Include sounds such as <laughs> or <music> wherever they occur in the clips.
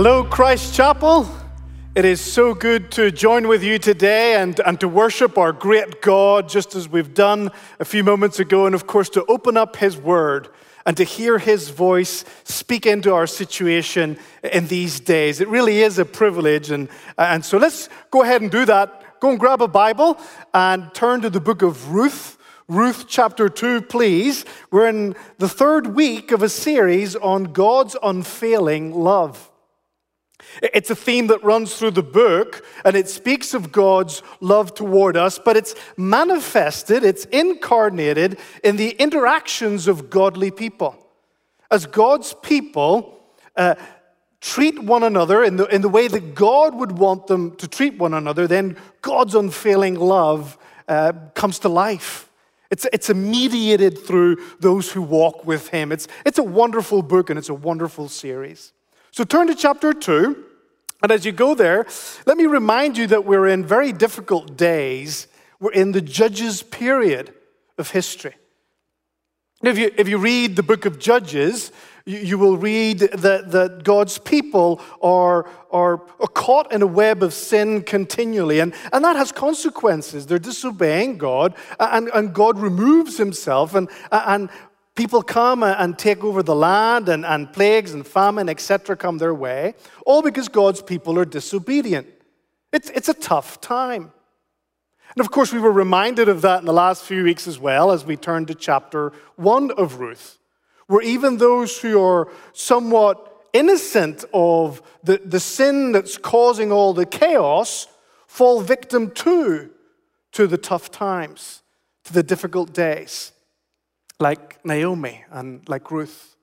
Hello, Christ Chapel. It is so good to join with you today and, and to worship our great God, just as we've done a few moments ago, and of course, to open up His Word and to hear His voice speak into our situation in these days. It really is a privilege. And, and so let's go ahead and do that. Go and grab a Bible and turn to the book of Ruth. Ruth chapter 2, please. We're in the third week of a series on God's unfailing love. It's a theme that runs through the book, and it speaks of God's love toward us, but it's manifested, it's incarnated in the interactions of godly people. As God's people uh, treat one another in the, in the way that God would want them to treat one another, then God's unfailing love uh, comes to life. It's, it's mediated through those who walk with him. It's, it's a wonderful book and it's a wonderful series. So turn to chapter 2. And as you go there, let me remind you that we're in very difficult days. We're in the Judges period of history. If you, if you read the book of Judges, you, you will read that, that God's people are, are, are caught in a web of sin continually, and, and that has consequences. They're disobeying God, and, and God removes himself, and, and people come and take over the land, and, and plagues and famine, etc., come their way, all because God's people are disobedient. It's, it's a tough time. And of course, we were reminded of that in the last few weeks as well as we turned to chapter 1 of Ruth where even those who are somewhat innocent of the, the sin that's causing all the chaos fall victim too to the tough times, to the difficult days, like Naomi and like Ruth.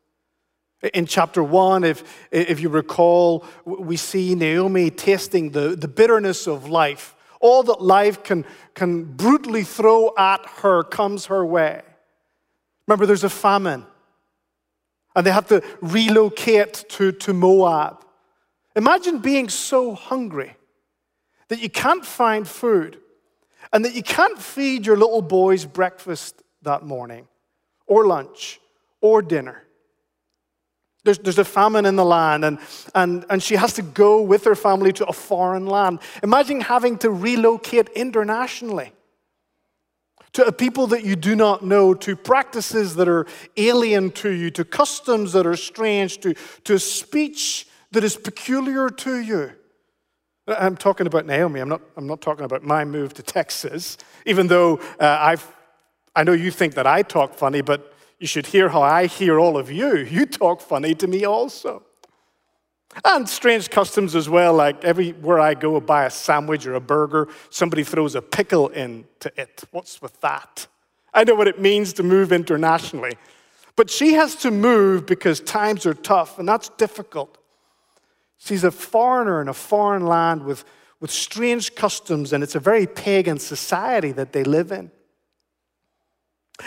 In chapter one, if, if you recall, we see Naomi tasting the, the bitterness of life. All that life can, can brutally throw at her comes her way. Remember, there's a famine and they have to relocate to, to Moab. Imagine being so hungry that you can't find food and that you can't feed your little boys breakfast that morning, or lunch, or dinner. There's, there's a famine in the land, and, and, and she has to go with her family to a foreign land. Imagine having to relocate internationally to a people that you do not know, to practices that are alien to you, to customs that are strange, to, to speech that is peculiar to you. I'm talking about Naomi. I'm not, I'm not talking about my move to Texas, even though uh, I've, I know you think that I talk funny, but you should hear how I hear all of you. You talk funny to me also. And strange customs as well, like everywhere I go, buy a sandwich or a burger, somebody throws a pickle into it. What's with that? I know what it means to move internationally. But she has to move because times are tough, and that's difficult. She's a foreigner in a foreign land with, with strange customs, and it's a very pagan society that they live in.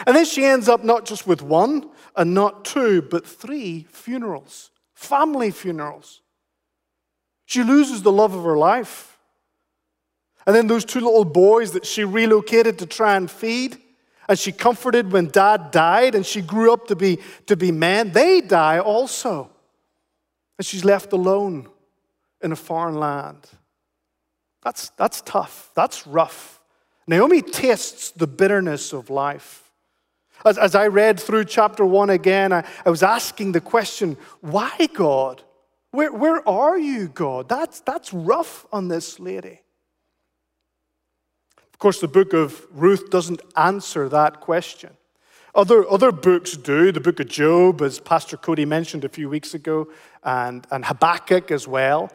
And then she ends up not just with one and not two, but three funerals family funerals. She loses the love of her life. And then those two little boys that she relocated to try and feed, and she comforted when dad died, and she grew up to be, to be men, they die also. And she's left alone in a foreign land. That's, that's tough. That's rough. Naomi tastes the bitterness of life. As, as I read through chapter one again, I, I was asking the question why, God? Where, where are you, God? That's, that's rough on this lady. Of course, the book of Ruth doesn't answer that question. Other, other books do. The book of Job, as Pastor Cody mentioned a few weeks ago, and, and Habakkuk as well.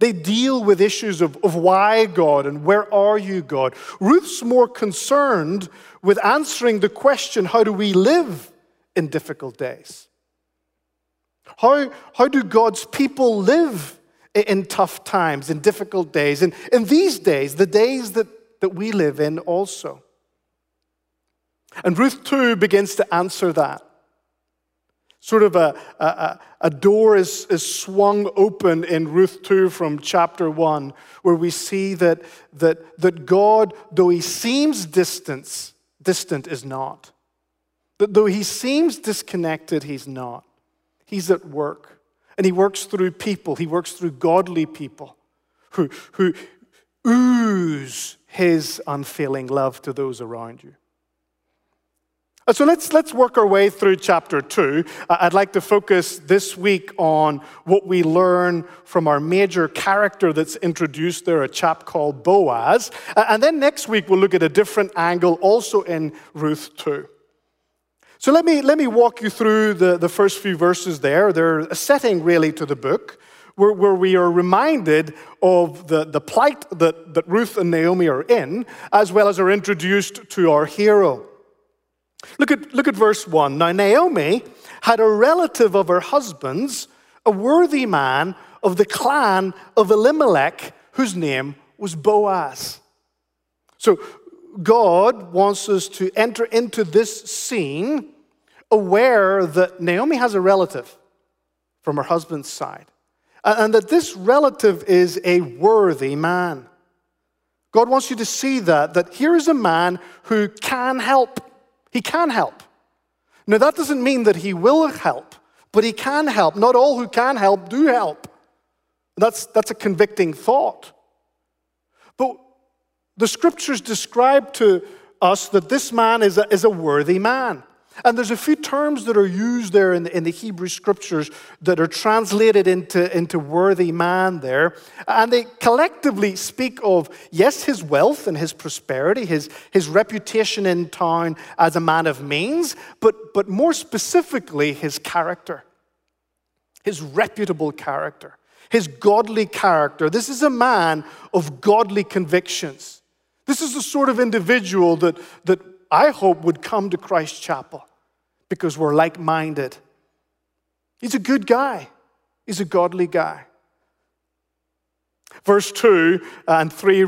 They deal with issues of, of why God and where are you, God. Ruth's more concerned with answering the question how do we live in difficult days? How, how do God's people live in tough times, in difficult days, and in these days, the days that, that we live in also? And Ruth 2 begins to answer that. Sort of a, a, a door is, is swung open in Ruth 2 from chapter 1, where we see that, that, that God, though he seems distant, distant, is not. That though he seems disconnected, he's not. He's at work. And he works through people, he works through godly people who, who ooze his unfailing love to those around you. Uh, so let's, let's work our way through chapter two. Uh, I'd like to focus this week on what we learn from our major character that's introduced there, a chap called Boaz. Uh, and then next week we'll look at a different angle also in Ruth 2. So let me, let me walk you through the, the first few verses there. They're a setting really to the book where, where we are reminded of the, the plight that, that Ruth and Naomi are in, as well as are introduced to our hero. Look at, look at verse 1. Now, Naomi had a relative of her husband's, a worthy man of the clan of Elimelech, whose name was Boaz. So, God wants us to enter into this scene aware that Naomi has a relative from her husband's side, and that this relative is a worthy man. God wants you to see that, that here is a man who can help. He can help. Now, that doesn't mean that he will help, but he can help. Not all who can help do help. That's, that's a convicting thought. But the scriptures describe to us that this man is a, is a worthy man. And there's a few terms that are used there in the, in the Hebrew scriptures that are translated into, into worthy man there. And they collectively speak of, yes, his wealth and his prosperity, his, his reputation in town as a man of means, but, but more specifically, his character, his reputable character, his godly character. This is a man of godly convictions. This is the sort of individual that, that I hope would come to Christ Chapel because we're like minded. He's a good guy, he's a godly guy. Verse 2 uh, and 3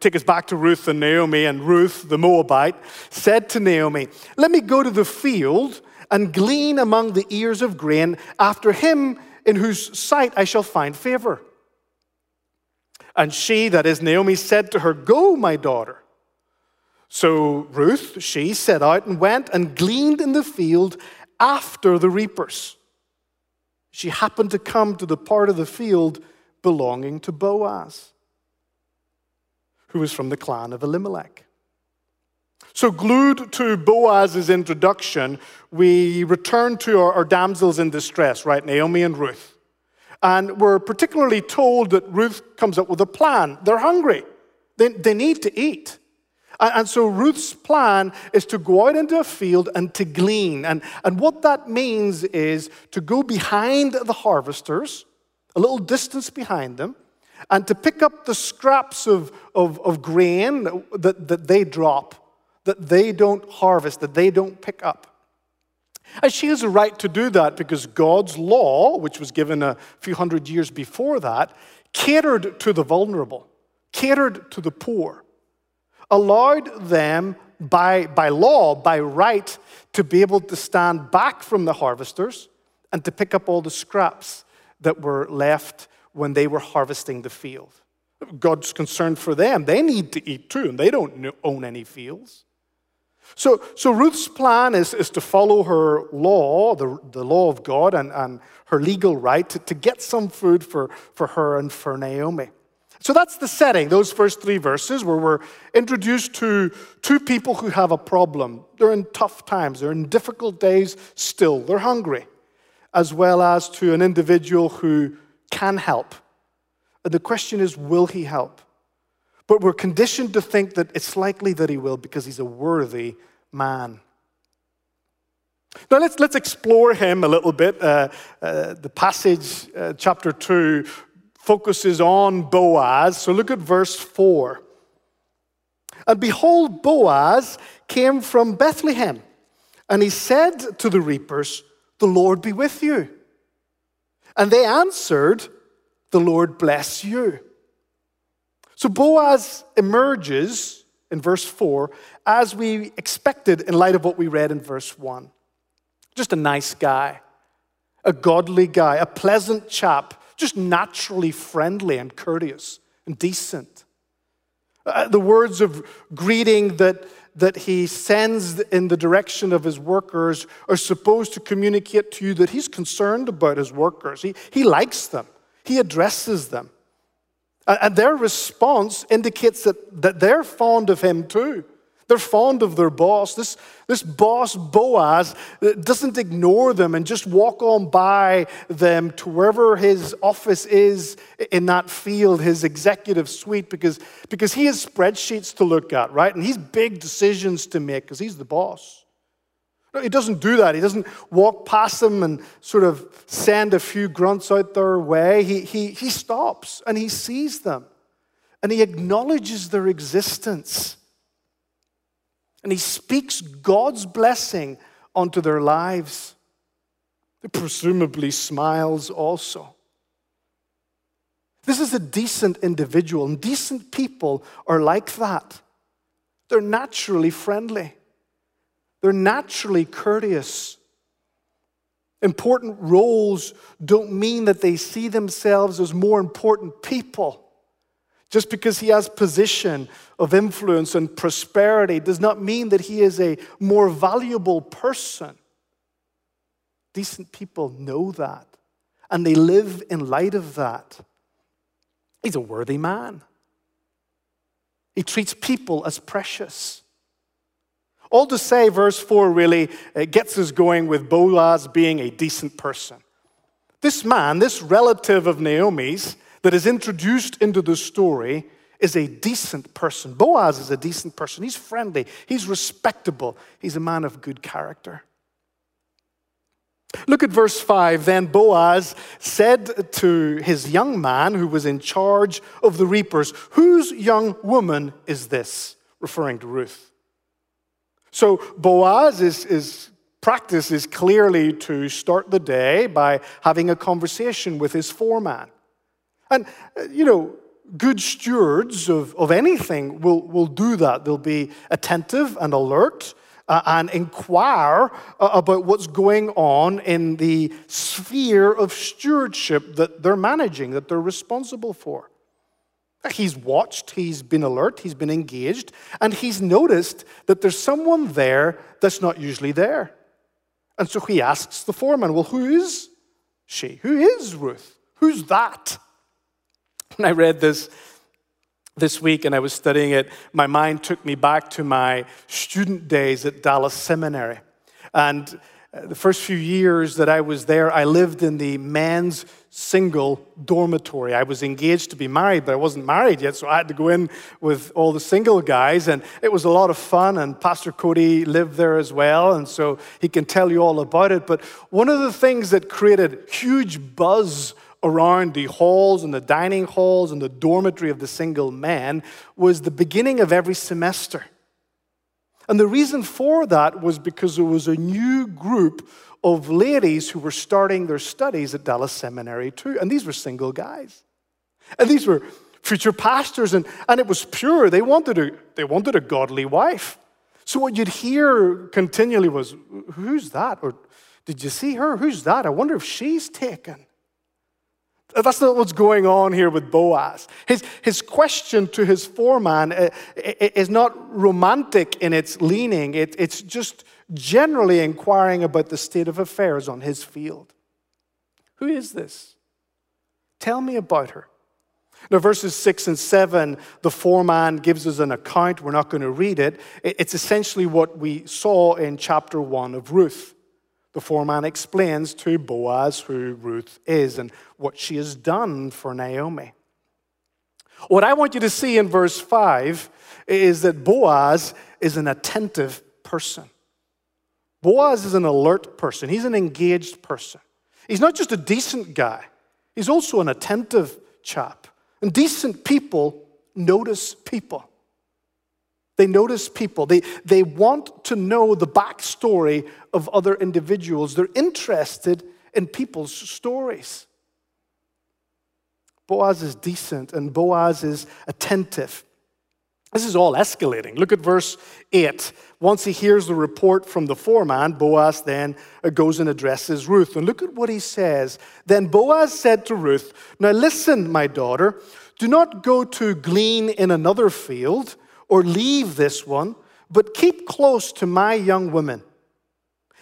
take us back to Ruth and Naomi. And Ruth, the Moabite, said to Naomi, Let me go to the field and glean among the ears of grain after him in whose sight I shall find favor. And she, that is Naomi, said to her, Go, my daughter. So Ruth, she set out and went and gleaned in the field after the reapers. She happened to come to the part of the field belonging to Boaz, who was from the clan of Elimelech. So, glued to Boaz's introduction, we return to our, our damsels in distress, right? Naomi and Ruth. And we're particularly told that Ruth comes up with a plan. They're hungry, they, they need to eat. And so Ruth's plan is to go out into a field and to glean. And, and what that means is to go behind the harvesters, a little distance behind them, and to pick up the scraps of, of, of grain that, that they drop, that they don't harvest, that they don't pick up. And she has a right to do that because God's law, which was given a few hundred years before that, catered to the vulnerable, catered to the poor allowed them by, by law, by right, to be able to stand back from the harvesters and to pick up all the scraps that were left when they were harvesting the field. God's concerned for them. They need to eat too, and they don't own any fields. So, so Ruth's plan is, is to follow her law, the, the law of God, and, and her legal right to, to get some food for, for her and for Naomi. So that's the setting, those first three verses, where we're introduced to two people who have a problem. They're in tough times, they're in difficult days still, they're hungry, as well as to an individual who can help. And the question is, will he help? But we're conditioned to think that it's likely that he will because he's a worthy man. Now, let's, let's explore him a little bit. Uh, uh, the passage, uh, chapter 2, focuses on Boaz. So look at verse 4. And behold, Boaz came from Bethlehem, and he said to the reapers, The Lord be with you. And they answered, The Lord bless you. So Boaz emerges in verse 4 as we expected in light of what we read in verse 1. Just a nice guy, a godly guy, a pleasant chap just naturally friendly and courteous and decent. Uh, the words of greeting that that he sends in the direction of his workers are supposed to communicate to you that he's concerned about his workers. He, he likes them, he addresses them. And their response indicates that, that they're fond of him too. They're fond of their boss. This, this boss, Boaz, uh, doesn't ignore them and just walk on by them to wherever his office is in that field, his executive suite, because, because he has spreadsheets to look at, right? And he's big decisions to make because he's the boss. No, he doesn't do that. He doesn't walk past them and sort of send a few grunts out their way. He, he, he stops and he sees them and he acknowledges their existence and he speaks God's blessing onto their lives. He presumably smiles also. This is a decent individual, and decent people are like that. They're naturally friendly, they're naturally courteous. Important roles don't mean that they see themselves as more important people. Just because he has position of influence and prosperity does not mean that he is a more valuable person. Decent people know that, and they live in light of that. He's a worthy man. He treats people as precious. All to say, verse 4 really uh, gets us going with Boaz being a decent person. This man, this relative of Naomi's, that is introduced into the story is a decent person. Boaz is a decent person. He's friendly, he's respectable, he's a man of good character. Look at verse 5. Then Boaz said to his young man who was in charge of the reapers, Whose young woman is this? Referring to Ruth. So Boaz is, is practice is clearly to start the day by having a conversation with his foreman. And, uh, you know, good stewards of, of anything will, will do that. They'll be attentive and alert uh, and inquire uh, about what's going on in the sphere of stewardship that they're managing, that they're responsible for. He's watched, he's been alert, he's been engaged, and he's noticed that there's someone there that's not usually there. And so he asks the foreman, Well, who is she? Who is Ruth? Who's that? <laughs> When I read this this week and I was studying it, my mind took me back to my student days at Dallas Seminary. And uh, the first few years that I was there, I lived in the men's single dormitory. I was engaged to be married, but I wasn't married yet, so I had to go in with all the single guys, and it was a lot of fun. And Pastor Cody lived there as well, and so he can tell you all about it. But one of the things that created huge buzz around the halls and the dining halls and the dormitory of the single man was the beginning of every semester. And the reason for that was because there was a new group of ladies who were starting their studies at Dallas Seminary too. And these were single guys. And these were future pastors, and, and it was pure. They wanted, a, they wanted a godly wife. So what you'd hear continually was, Who's that? Or did you see her? Who's that? I wonder if she's taken. That's not what's going on here with Boaz. His, his question to his foreman uh, is not romantic in its leaning, it, it's just generally inquiring about the state of affairs on his field. Who is this? Tell me about her. Now, verses 6 and 7, the foreman gives us an account. We're not going to read it. It's essentially what we saw in chapter 1 of Ruth. The foreman explains to Boaz who Ruth is and what she has done for Naomi. What I want you to see in verse 5 is that Boaz is an attentive person. Boaz is an alert person, he's an engaged person. He's not just a decent guy, he's also an attentive chap. And decent people notice people. They notice people. They, they want to know the backstory of other individuals. They're interested in people's stories. Boaz is decent and Boaz is attentive. This is all escalating. Look at verse 8. Once he hears the report from the foreman, Boaz then goes and addresses Ruth. And look at what he says. Then Boaz said to Ruth, Now listen, my daughter, do not go to glean in another field or leave this one, but keep close to my young women.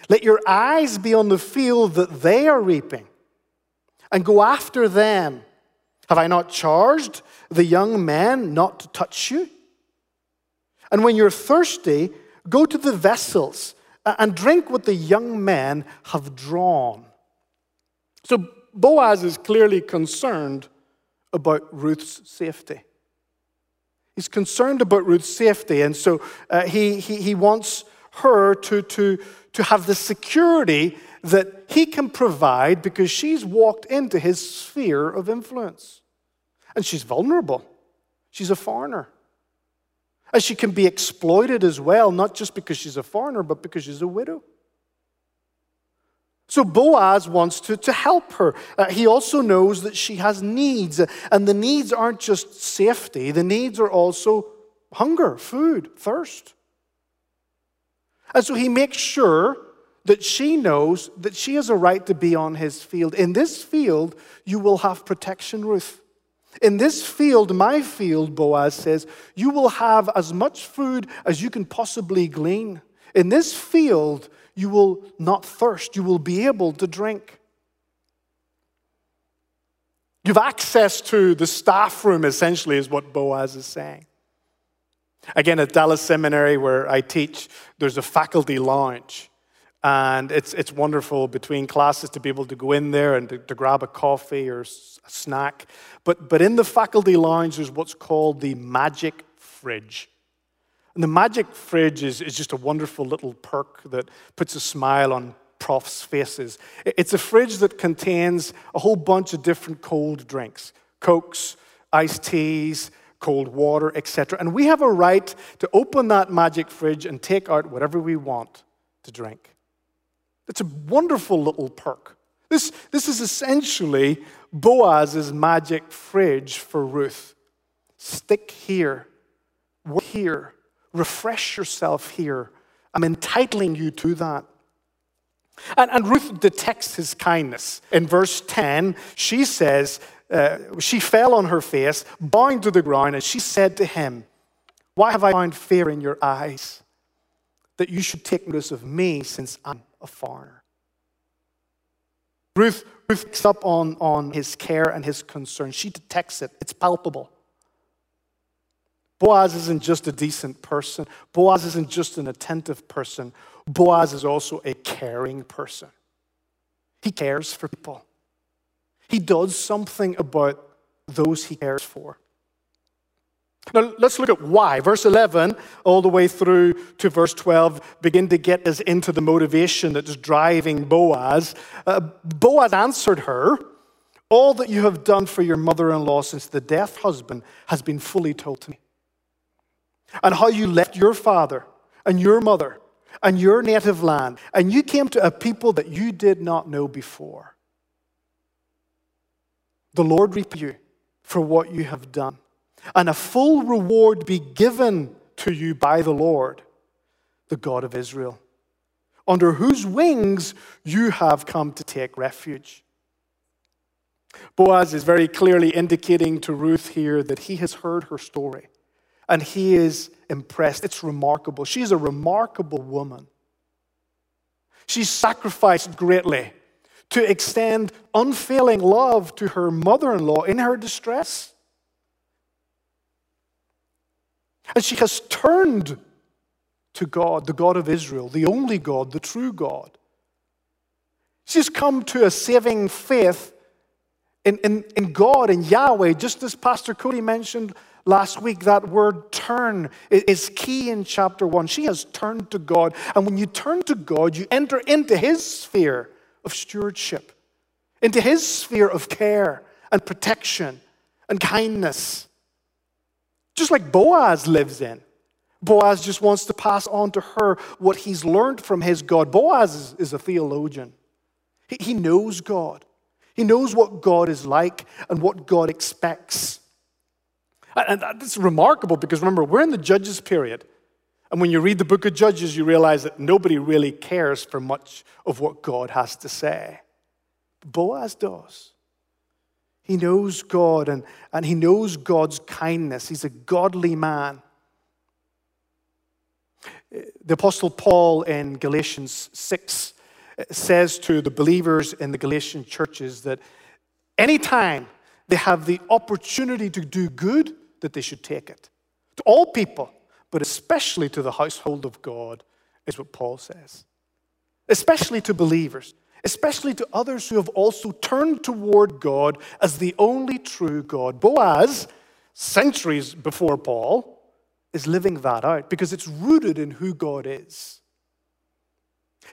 Let your eyes be on the field that they are reaping, and go after them. Have I not charged the young men not to touch you? And when you're thirsty, go to the vessels and drink what the young men have drawn. So Boaz is clearly concerned about Ruth's safety. He's concerned about Ruth's safety, and so uh, he, he, he wants her to, to, to have the security that he can provide because she's walked into his sphere of influence. And she's vulnerable, she's a foreigner. And she can be exploited as well, not just because she's a foreigner, but because she's a widow. So Boaz wants to, to help her. Uh, he also knows that she has needs, and the needs aren't just safety, the needs are also hunger, food, thirst. And so he makes sure that she knows that she has a right to be on his field. In this field, you will have protection, Ruth. In this field, my field, Boaz says, you will have as much food as you can possibly glean. In this field, you will not thirst, you will be able to drink. You've access to the staff room, essentially, is what Boaz is saying. Again, at Dallas Seminary, where I teach, there's a faculty lounge. And it's, it's wonderful between classes to be able to go in there and to, to grab a coffee or a snack. But, but in the faculty lounge, there's what's called the magic fridge. And the magic fridge is, is just a wonderful little perk that puts a smile on profs' faces. It's a fridge that contains a whole bunch of different cold drinks Cokes, iced teas, cold water, etc. And we have a right to open that magic fridge and take out whatever we want to drink. It's a wonderful little perk. This, this is essentially Boaz's magic fridge for Ruth. Stick here, work here, refresh yourself here. I'm entitling you to that. And, and Ruth detects his kindness. In verse 10, she says, uh, She fell on her face, bowing to the ground, and she said to him, Why have I found fear in your eyes that you should take notice of me since I'm a foreigner. Ruth, Ruth picks up on, on his care and his concern. She detects it, it's palpable. Boaz isn't just a decent person, Boaz isn't just an attentive person. Boaz is also a caring person. He cares for people, he does something about those he cares for. Now, let's look at why. Verse 11, all the way through to verse 12, begin to get us into the motivation that's driving Boaz. Uh, Boaz answered her, All that you have done for your mother in law since the death husband has been fully told to me. And how you left your father and your mother and your native land, and you came to a people that you did not know before. The Lord repay you for what you have done and a full reward be given to you by the Lord, the God of Israel, under whose wings you have come to take refuge. Boaz is very clearly indicating to Ruth here that he has heard her story and he is impressed. It's remarkable. She's a remarkable woman. She's sacrificed greatly to extend unfailing love to her mother in law in her distress. And she has turned to God, the God of Israel, the only God, the true God. She's come to a saving faith in, in, in God, in Yahweh, just as Pastor Cody mentioned last week, that word turn is key in chapter one. She has turned to God. And when you turn to God, you enter into his sphere of stewardship, into his sphere of care and protection and kindness just like Boaz lives in. Boaz just wants to pass on to her what he's learned from his God. Boaz is, a theologian, he, he knows God, he knows what God is like and what God expects. And that's remarkable because remember, we're in the Judges period. And when you read the book of Judges, you realize that nobody really cares for much of what God has to say. Boaz does. He knows God and, and he knows God's kindness. He's a godly man. The Apostle Paul in Galatians 6 uh, says to the believers in the Galatian churches that anytime they have the opportunity to do good, that they should take it. To all people, but especially to the household of God, is what Paul says. Especially to believers, especially to others who have also turned toward God as the only true God. Boaz, centuries before Paul, is living that out because it's rooted in who God is.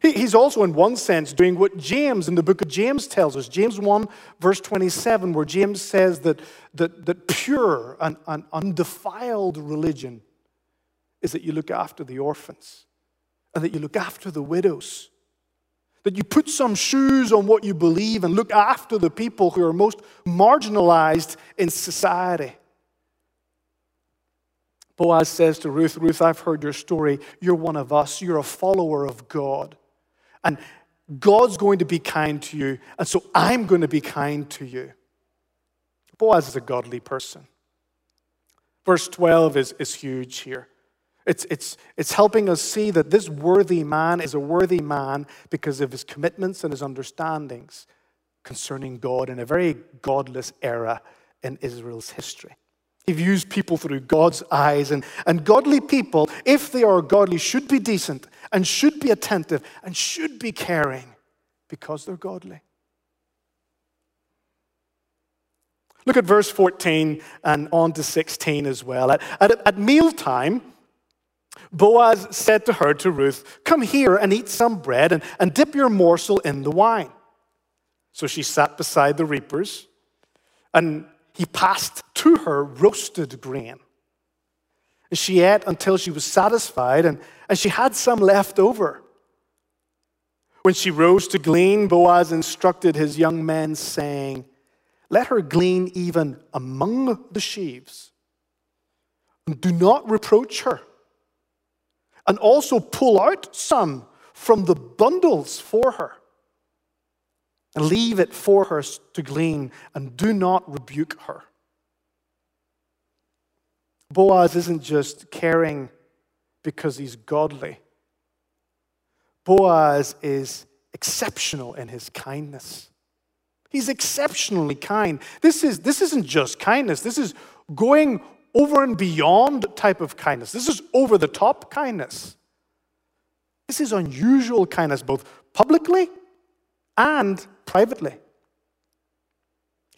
He's also, in one sense, doing what James in the book of James tells us. James 1, verse 27, where James says that, that, that pure and, and undefiled religion is that you look after the orphans and that you look after the widows. That you put some shoes on what you believe and look after the people who are most marginalized in society. Boaz says to Ruth, Ruth, I've heard your story. You're one of us. You're a follower of God. And God's going to be kind to you, and so I'm going to be kind to you. Boaz is a godly person. Verse 12 is, is huge here. It's, it's, it's helping us see that this worthy man is a worthy man because of his commitments and his understandings concerning God in a very godless era in Israel's history. He views people through God's eyes. And, and godly people, if they are godly, should be decent and should be attentive and should be caring because they're godly. Look at verse 14 and on to 16 as well. At, at, at mealtime, Boaz said to her, to Ruth, Come here and eat some bread and, and dip your morsel in the wine. So she sat beside the reapers, and he passed to her roasted grain. And she ate until she was satisfied, and, and she had some left over. When she rose to glean, Boaz instructed his young men, saying, Let her glean even among the sheaves, and do not reproach her. And also pull out some from the bundles for her and leave it for her to glean, and do not rebuke her. Boaz isn't just caring because he's godly. Boaz is exceptional in his kindness. He's exceptionally kind. This, is, this isn't just kindness, this is going over and beyond type of kindness. This is over the top kindness. This is unusual kindness, both publicly and privately.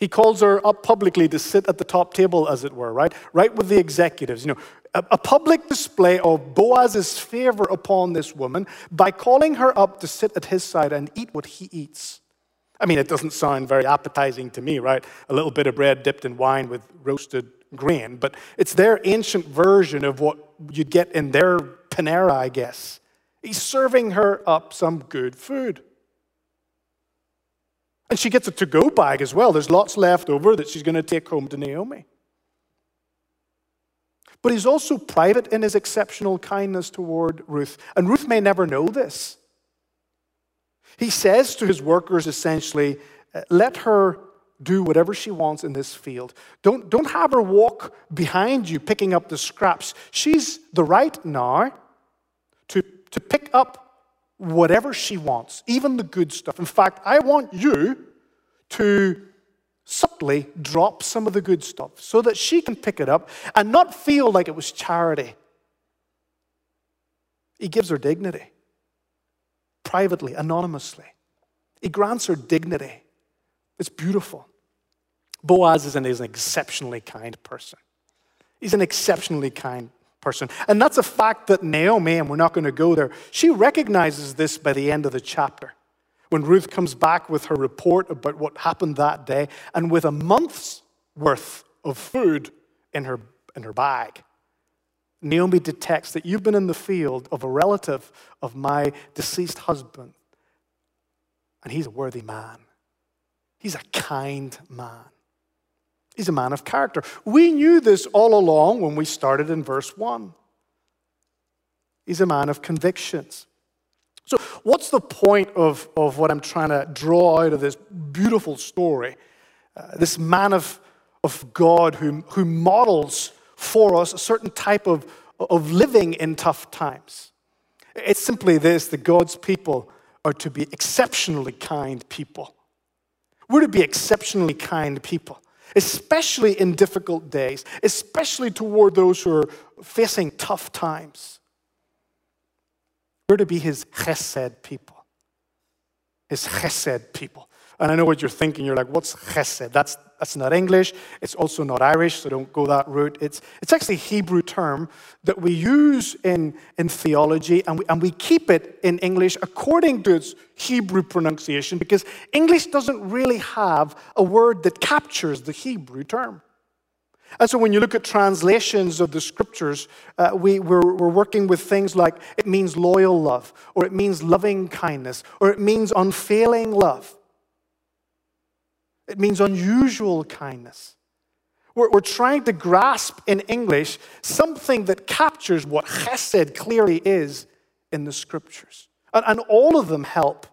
He calls her up publicly to sit at the top table, as it were, right? Right with the executives. You know, a, a public display of Boaz's favor upon this woman by calling her up to sit at his side and eat what he eats. I mean, it doesn't sound very appetizing to me, right? A little bit of bread dipped in wine with roasted grain, but it's their ancient version of what you'd get in their Panera, I guess. He's serving her up some good food. And she gets a to go bag as well. There's lots left over that she's going to take home to Naomi. But he's also private in his exceptional kindness toward Ruth. And Ruth may never know this. He says to his workers essentially, uh, let her do whatever she wants in this field. Don't, don't have her walk behind you picking up the scraps. She's the right now to, to pick up whatever she wants, even the good stuff. In fact, I want you to subtly drop some of the good stuff so that she can pick it up and not feel like it was charity. He gives her dignity, privately, anonymously. He grants her dignity. It's beautiful. Boaz is an, is an exceptionally kind person. He's an exceptionally kind person. And that's a fact that Naomi, and we're not going to go there, she recognizes this by the end of the chapter. When Ruth comes back with her report about what happened that day and with a month's worth of food in her, in her bag, Naomi detects that you've been in the field of a relative of my deceased husband, and he's a worthy man. He's a kind man. He's a man of character. We knew this all along when we started in verse 1. He's a man of convictions. So, what's the point of, of what I'm trying to draw out of this beautiful story? Uh, this man of, of God who, who models for us a certain type of, of living in tough times. It's simply this that God's people are to be exceptionally kind people. We're to be exceptionally kind people, especially in difficult days, especially toward those who are facing tough times. We're to be his chesed people. His chesed people. And I know what you're thinking. You're like, what's chesed? That's, that's not English. It's also not Irish, so don't go that route. It's, it's actually a Hebrew term that we use in, in theology, and we, and we keep it in English according to its Hebrew pronunciation because English doesn't really have a word that captures the Hebrew term. And so when you look at translations of the scriptures, uh, we, we're, we're working with things like it means loyal love, or it means loving kindness, or it means unfailing love. It means unusual kindness. We're, we're trying to grasp in English something that captures what chesed clearly is in the scriptures. And, and all of them help.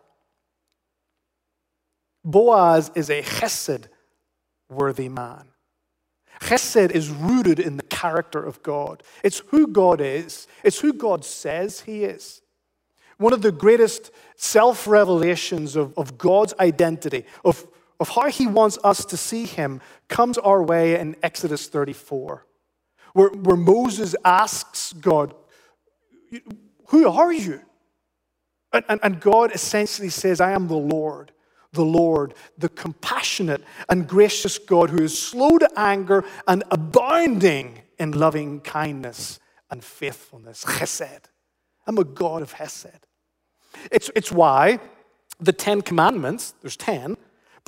Boaz is a chesed worthy man. Chesed is rooted in the character of God. It's who God is, it's who God says He is. One of the greatest self revelations of, of God's identity, of of how he wants us to see him comes our way in Exodus 34, where, where Moses asks God, Who are you? And, and, and God essentially says, I am the Lord, the Lord, the compassionate and gracious God who is slow to anger and abounding in loving kindness and faithfulness. Chesed. I'm a God of Chesed. It's, it's why the Ten Commandments, there's ten,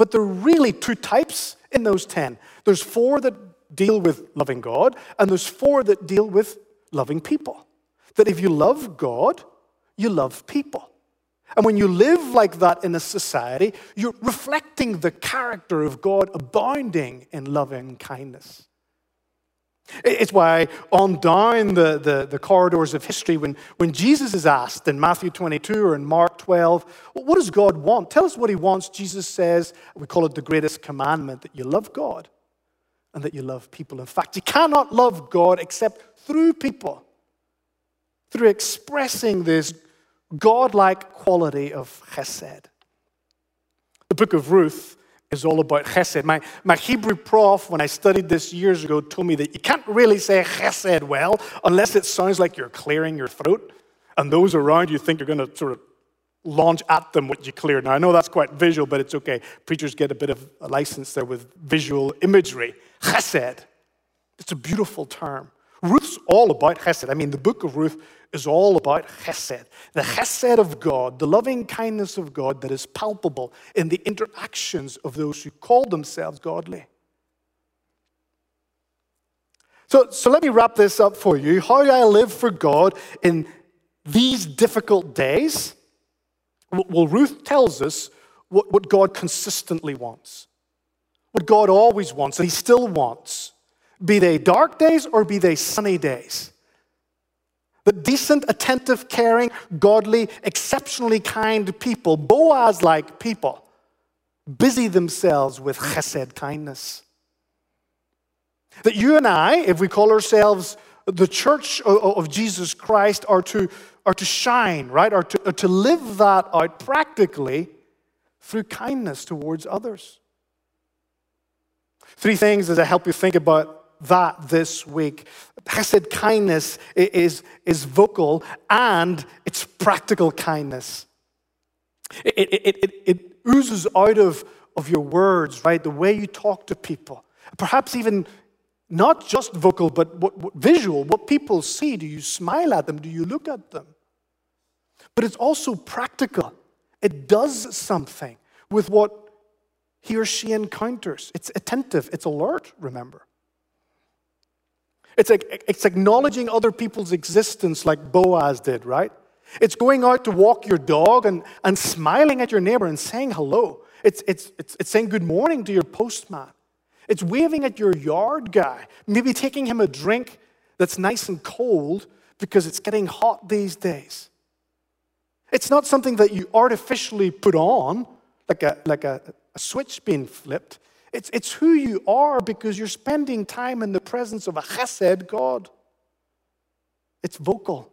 but there are really two types in those 10. There's four that deal with loving God, and there's four that deal with loving people. That if you love God, you love people. And when you live like that in a society, you're reflecting the character of God abounding in loving kindness. It's why on down the, the, the, corridors of history, when, when Jesus is asked in Matthew 22 or in Mark 12, what does God want? Tell us what he wants. Jesus says, we call it the greatest commandment, that you love God and that you love people. In fact, you cannot love God except through people, through expressing this godlike quality of chesed. The book of Ruth is all about chesed. My, my Hebrew prof, when I studied this years ago, told me that you can't really say chesed well unless it sounds like you're clearing your throat. And those around you think you're going to sort of launch at them what you clear. Now, I know that's quite visual, but it's okay. Preachers get a bit of a license there with visual imagery. Chesed. It's a beautiful term. Ruth's all about chesed. I mean, the book of Ruth is all about chesed, the chesed of God, the loving kindness of God that is palpable in the interactions of those who call themselves godly. So, so let me wrap this up for you. How I live for God in these difficult days? Well, Ruth tells us what, what God consistently wants, what God always wants, and He still wants, be they dark days or be they sunny days. The decent, attentive, caring, godly, exceptionally kind people, Boaz like people, busy themselves with chesed kindness. That you and I, if we call ourselves the church of Jesus Christ, are to, are to shine, right? Are to, are to live that out practically through kindness towards others. Three things as I help you think about that this week. Chesed kindness is, is vocal and it's practical kindness. It, it, it, it, oozes out of, of your words, right? The way you talk to people. Perhaps even not just vocal, but what, what, visual. What people see. Do you smile at them? Do you look at them? But it's also practical. It does something with what he or she encounters. It's attentive, it's alert, remember. It's, like, it's acknowledging other people's existence like Boaz did, right? It's going out to walk your dog and, and smiling at your neighbor and saying hello. It's, it's, it's, it's saying good morning to your postman. It's waving at your yard guy, maybe taking him a drink that's nice and cold because it's getting hot these days. It's not something that you artificially put on, like a, like a, a switch being flipped. It's, it's who you are because you're spending time in the presence of a chesed God. It's vocal,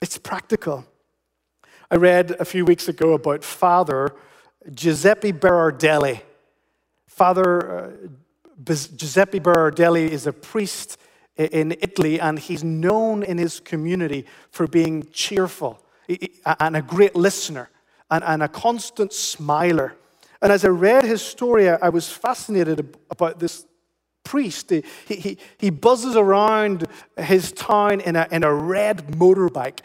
It's practical. I read a few weeks ago about Father Giuseppe Berardelli. Father uh, Giuseppe Berardelli is a priest in Italy, and he's known in his community for being cheerful and a great listener and, a constant smiler. And as I read his story, I was fascinated about this priest. He, he, he buzzes around his town in a, in a red motorbike,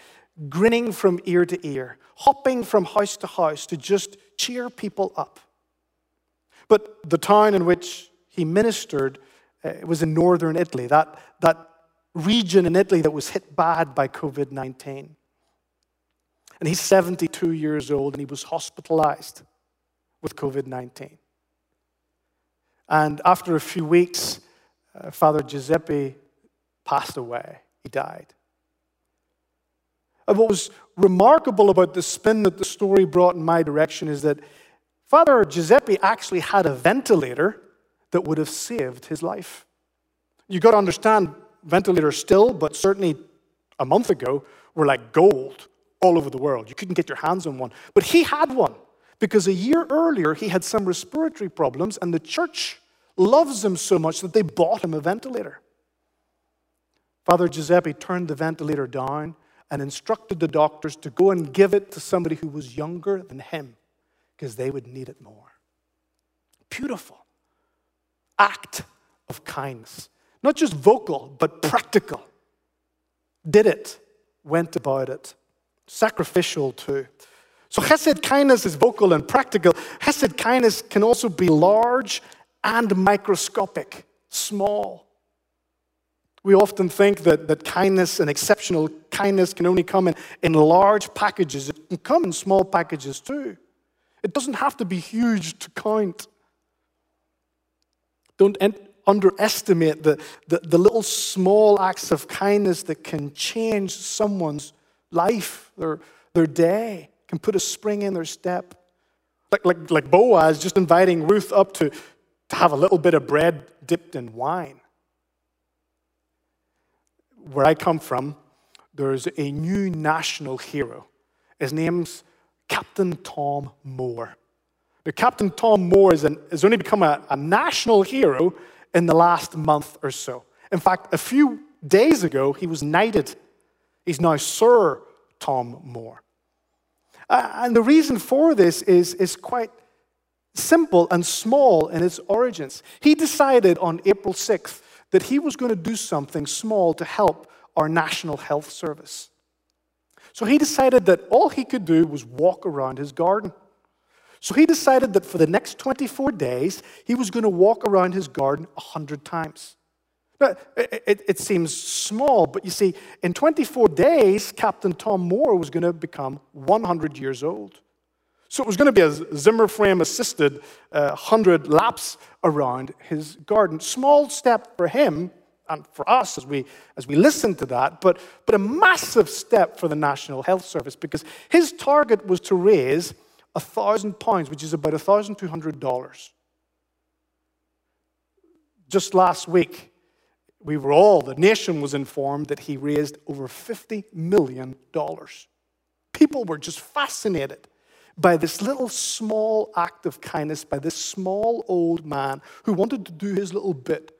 grinning from ear to ear, hopping from house to house to just cheer people up. But the town in which he ministered uh, was in northern Italy, that, that region in Italy that was hit bad by COVID 19. And he's 72 years old and he was hospitalized with COVID 19. And after a few weeks, uh, Father Giuseppe passed away. He died. And what was remarkable about the spin that the story brought in my direction is that Father Giuseppe actually had a ventilator that would have saved his life. You've got to understand, ventilators still, but certainly a month ago, were like gold all over the world. You couldn't get your hands on one. But he had one because a year earlier he had some respiratory problems, and the church loves him so much that they bought him a ventilator. Father Giuseppe turned the ventilator down and instructed the doctors to go and give it to somebody who was younger than him because they would need it more. Beautiful act of kindness. Not just vocal, but practical. Did it, went about it. Sacrificial too. So Hesed kindness is vocal and practical. Hesed kindness can also be large and microscopic, small. We often think that, that kindness and exceptional kindness can only come in, in large packages. It can come in small packages too. It doesn't have to be huge to count. Don't underestimate the, the, the, little small acts of kindness that can change someone's life, their, their day, can put a spring in their step. Like, like, like Boaz just inviting Ruth up to, to have a little bit of bread dipped in wine. Where I come from, there's a new national hero. His name's Captain Tom Moore. Now, Captain Tom Moore is an, has only become a, a national hero in the last month or so. In fact, a few days ago, he was knighted. He's now Sir Tom Moore. Uh, and the reason for this is, is quite simple and small in its origins. He decided on April 6th that he was going to do something small to help our National Health Service. So he decided that all he could do was walk around his garden. So he decided that for the next 24 days, he was going to walk around his garden 100 times. Now, it, it, seems small, but you see, in 24 days, Captain Tom Moore was going to become 100 years old. So it was going to be a Zimmer frame assisted uh, 100 laps around his garden. Small step for him and for us as we, as we listen to that, but, but a massive step for the National Health Service because his target was to raise a thousand pounds, which is about a thousand two hundred dollars. Just last week, we were all, the nation was informed that he raised over $50 million. People were just fascinated by this little small act of kindness by this small old man who wanted to do his little bit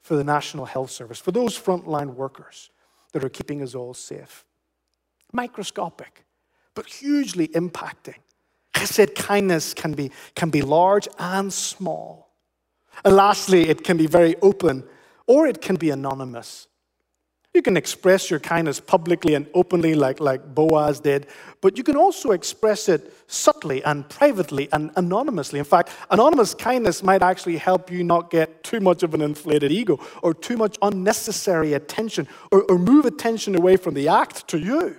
for the National Health Service, for those frontline workers that are keeping us all safe. Microscopic, but hugely impacting. I said kindness can be, can be large and small. And lastly, it can be very open or it can be anonymous. You can express your kindness publicly and openly, like, like Boaz did, but you can also express it subtly and privately and anonymously. In fact, anonymous kindness might actually help you not get too much of an inflated ego or too much unnecessary attention or, or move attention away from the act to you.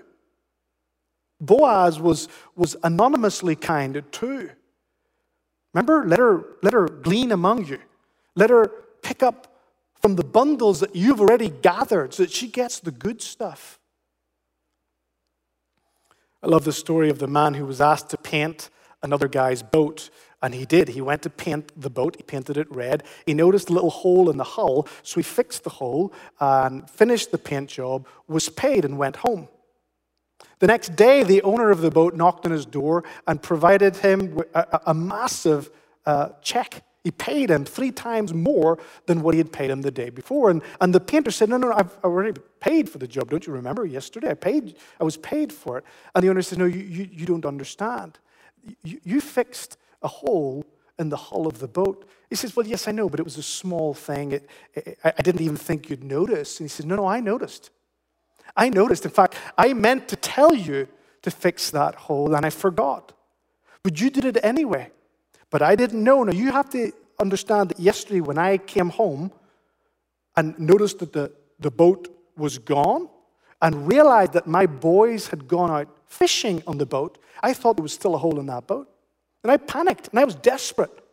Boaz was, was anonymously kind too. Remember, let her, let her glean among you. Let her pick up from the bundles that you've already gathered so that she gets the good stuff. I love the story of the man who was asked to paint another guy's boat. And he did. He went to paint the boat. He painted it red. He noticed a little hole in the hull, so he fixed the hole and finished the paint job, was paid, and went home. The next day, the owner of the boat knocked on his door and provided him a, a massive uh, check. He paid him three times more than what he had paid him the day before. And, and the painter said, No, no, no, I've already paid for the job. Don't you remember? Yesterday I paid, I was paid for it. And the owner said, No, you, you, you don't understand. You, you fixed a hole in the hull of the boat. He says, Well, yes, I know, but it was a small thing. It, it, I didn't even think you'd notice. And he said, No, no, I noticed. I noticed. In fact, I meant to tell you to fix that hole, and I forgot. But you did it anyway. But I didn't know. Now, you have to understand that yesterday when I came home and noticed that the, the boat was gone and realized that my boys had gone out fishing on the boat, I thought there was still a hole in that boat. And I panicked and I was desperate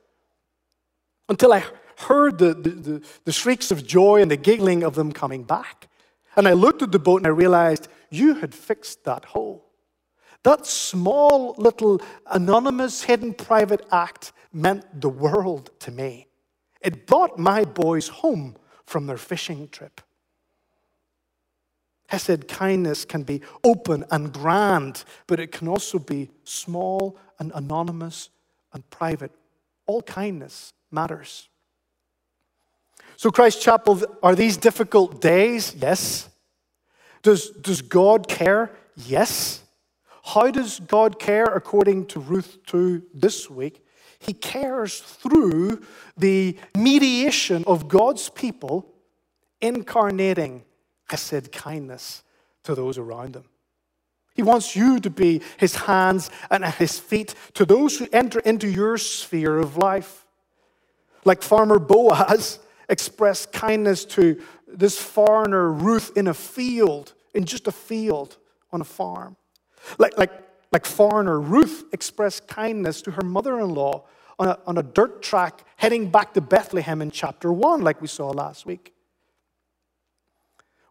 until I heard the, the, the, the shrieks of joy and the giggling of them coming back. And I looked at the boat and I realized you had fixed that hole. That small little anonymous hidden private act meant the world to me. It brought my boys home from their fishing trip. Hesed kindness can be open and grand, but it can also be small and anonymous and private. All kindness matters. So, Christ Chapel, are these difficult days? Yes. Does, does God care? Yes. How does God care according to Ruth 2 this week? He cares through the mediation of God's people incarnating chesed kindness to those around them. He wants you to be his hands and his feet to those who enter into your sphere of life. Like Farmer Boaz expressed kindness to this foreigner, Ruth, in a field, in just a field on a farm. Like, like, like foreigner Ruth expressed kindness to her mother in law on a, on a dirt track heading back to Bethlehem in chapter 1, like we saw last week.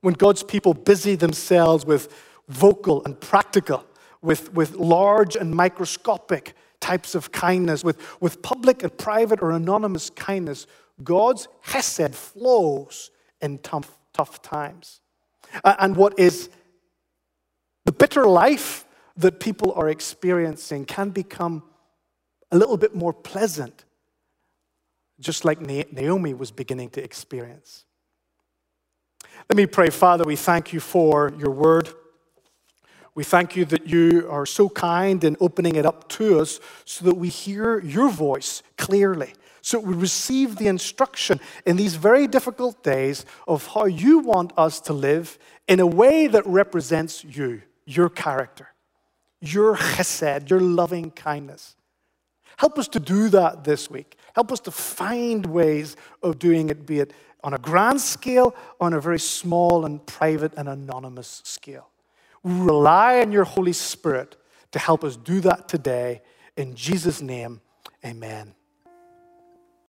When God's people busy themselves with vocal and practical, with, with large and microscopic types of kindness, with, with public and private or anonymous kindness, God's hesed flows in tough, tough times. And what is the bitter life that people are experiencing can become a little bit more pleasant, just like Naomi was beginning to experience. Let me pray, Father, we thank you for your word. We thank you that you are so kind in opening it up to us so that we hear your voice clearly so we receive the instruction in these very difficult days of how you want us to live in a way that represents you, your character, your chesed, your loving kindness. Help us to do that this week. Help us to find ways of doing it, be it on a grand scale on a very small and private and anonymous scale. We rely on your Holy Spirit to help us do that today. In Jesus' name, amen.